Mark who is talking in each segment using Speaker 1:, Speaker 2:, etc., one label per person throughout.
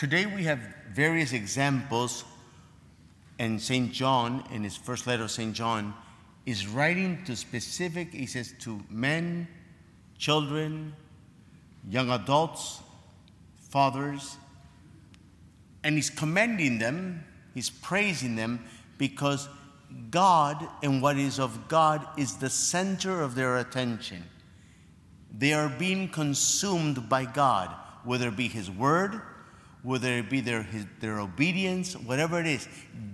Speaker 1: Today we have various examples, and St. John, in his first letter of St. John, is writing to specific, he says, to men, children, young adults, fathers, and he's commending them, he's praising them because God and what is of God is the center of their attention. They are being consumed by God, whether it be His Word, whether it be their, his, their obedience, whatever it is.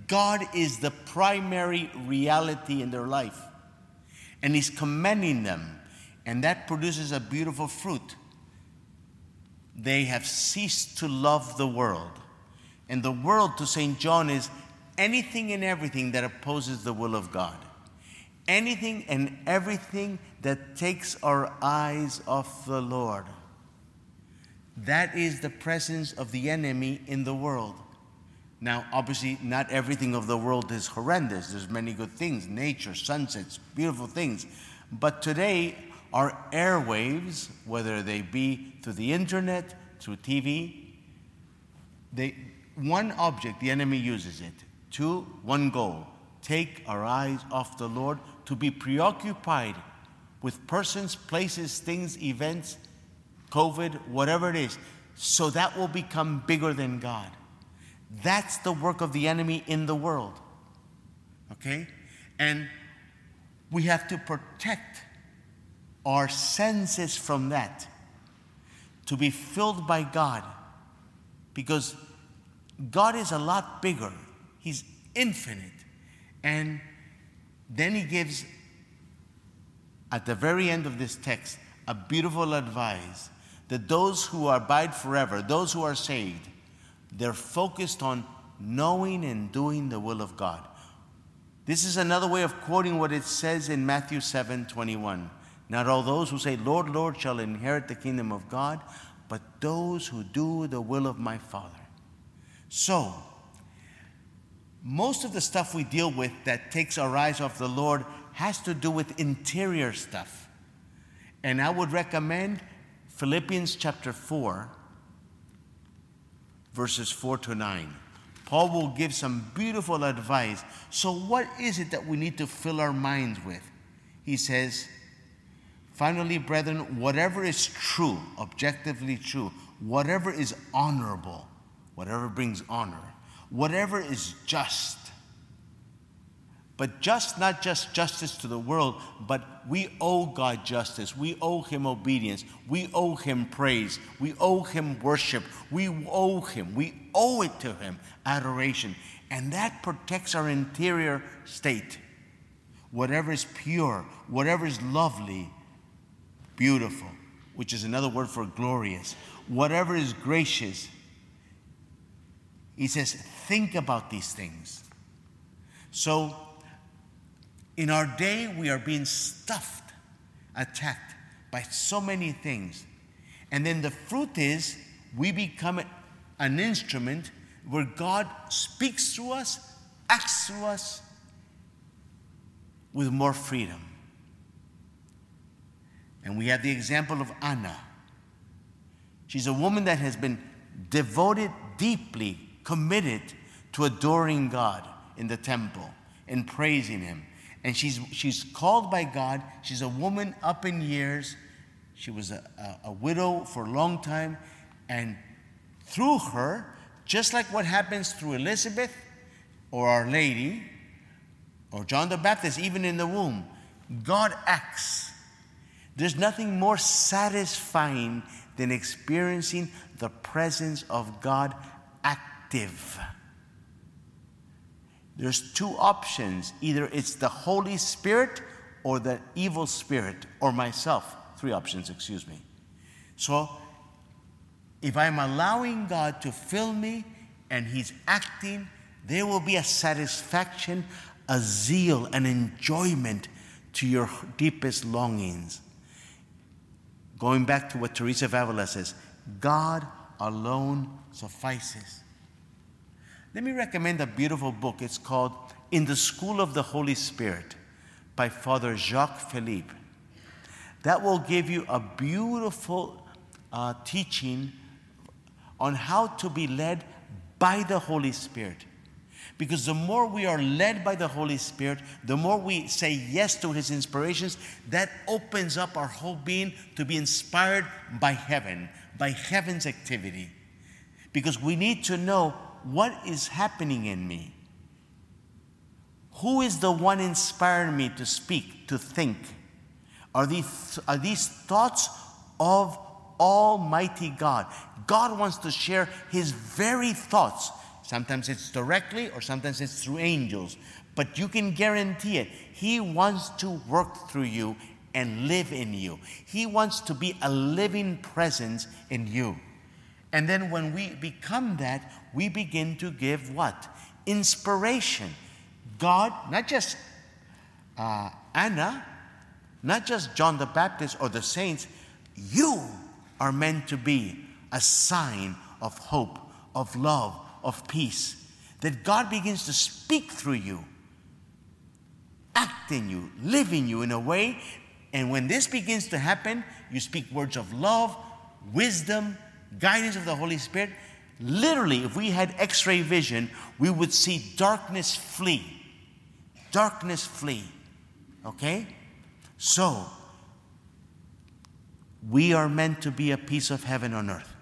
Speaker 1: God is the primary reality in their life. And He's commending them, and that produces a beautiful fruit. They have ceased to love the world. And the world to St. John is anything and everything that opposes the will of God. Anything and everything that takes our eyes off the Lord. That is the presence of the enemy in the world. Now, obviously, not everything of the world is horrendous. There's many good things, nature, sunsets, beautiful things. But today, our airwaves, whether they be through the internet, through TV, they, one object, the enemy uses it. Two, one goal take our eyes off the Lord, to be preoccupied with persons, places, things, events, COVID, whatever it is, so that will become bigger than God. That's the work of the enemy in the world. Okay? And we have to protect our senses from that, to be filled by God, because God is a lot bigger, He's infinite. And then He gives, at the very end of this text, a beautiful advice that those who abide forever, those who are saved, they're focused on knowing and doing the will of God. This is another way of quoting what it says in Matthew 7 21. Not all those who say, Lord, Lord, shall inherit the kingdom of God, but those who do the will of my Father. So, most of the stuff we deal with that takes our eyes off the Lord has to do with interior stuff. And I would recommend Philippians chapter 4, verses 4 to 9. Paul will give some beautiful advice. So, what is it that we need to fill our minds with? He says, Finally, brethren, whatever is true, objectively true, whatever is honorable, whatever brings honor, whatever is just, but just not just justice to the world, but we owe God justice. We owe Him obedience. We owe Him praise. We owe Him worship. We owe Him. We owe it to Him, adoration. And that protects our interior state. Whatever is pure, whatever is lovely, beautiful, which is another word for glorious, whatever is gracious. He says, think about these things. So, in our day, we are being stuffed, attacked by so many things. And then the fruit is we become an instrument where God speaks through us, acts through us with more freedom. And we have the example of Anna. She's a woman that has been devoted, deeply committed to adoring God in the temple and praising Him. And she's, she's called by God. She's a woman up in years. She was a, a, a widow for a long time. And through her, just like what happens through Elizabeth or Our Lady or John the Baptist, even in the womb, God acts. There's nothing more satisfying than experiencing the presence of God active. There's two options either it's the Holy Spirit or the evil spirit or myself. Three options, excuse me. So, if I'm allowing God to fill me and He's acting, there will be a satisfaction, a zeal, an enjoyment to your deepest longings. Going back to what Teresa of Avila says God alone suffices. Let me recommend a beautiful book. It's called In the School of the Holy Spirit by Father Jacques Philippe. That will give you a beautiful uh, teaching on how to be led by the Holy Spirit. Because the more we are led by the Holy Spirit, the more we say yes to His inspirations, that opens up our whole being to be inspired by heaven, by heaven's activity. Because we need to know what is happening in me. Who is the one inspiring me to speak, to think? Are these, are these thoughts of Almighty God? God wants to share His very thoughts. Sometimes it's directly or sometimes it's through angels. But you can guarantee it. He wants to work through you and live in you. He wants to be a living presence in you. And then when we become that, we begin to give what? Inspiration. God, not just uh, Anna, not just John the Baptist or the saints, you are meant to be a sign of hope, of love, of peace. That God begins to speak through you, act in you, live in you in a way. And when this begins to happen, you speak words of love, wisdom, guidance of the Holy Spirit. Literally, if we had x ray vision, we would see darkness flee. Darkness flee. Okay? So, we are meant to be a piece of heaven on earth.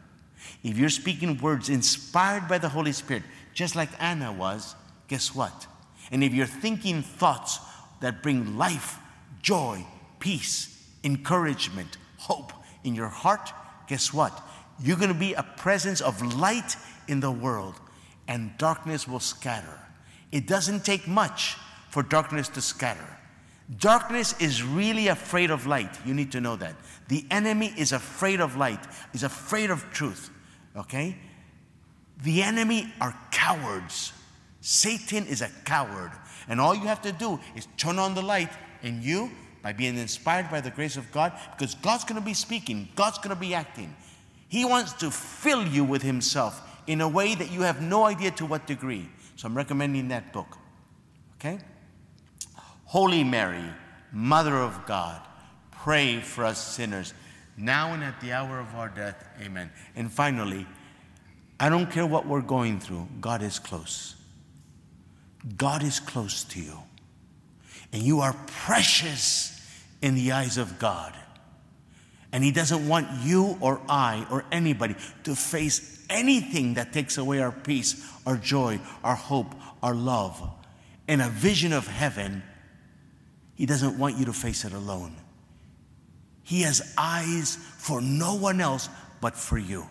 Speaker 1: If you're speaking words inspired by the Holy Spirit, just like Anna was, guess what? And if you're thinking thoughts that bring life, joy, peace, encouragement, hope in your heart, guess what? You're going to be a presence of light in the world, and darkness will scatter. It doesn't take much for darkness to scatter. Darkness is really afraid of light. You need to know that. The enemy is afraid of light, is afraid of truth. Okay? The enemy are cowards. Satan is a coward. And all you have to do is turn on the light, and you, by being inspired by the grace of God, because God's going to be speaking, God's going to be acting. He wants to fill you with Himself in a way that you have no idea to what degree. So I'm recommending that book. Okay? Holy Mary, Mother of God, pray for us sinners, now and at the hour of our death. Amen. And finally, I don't care what we're going through, God is close. God is close to you. And you are precious in the eyes of God. And He doesn't want you or I or anybody to face anything that takes away our peace, our joy, our hope, our love. And a vision of heaven, He doesn't want you to face it alone. He has eyes for no one else but for you.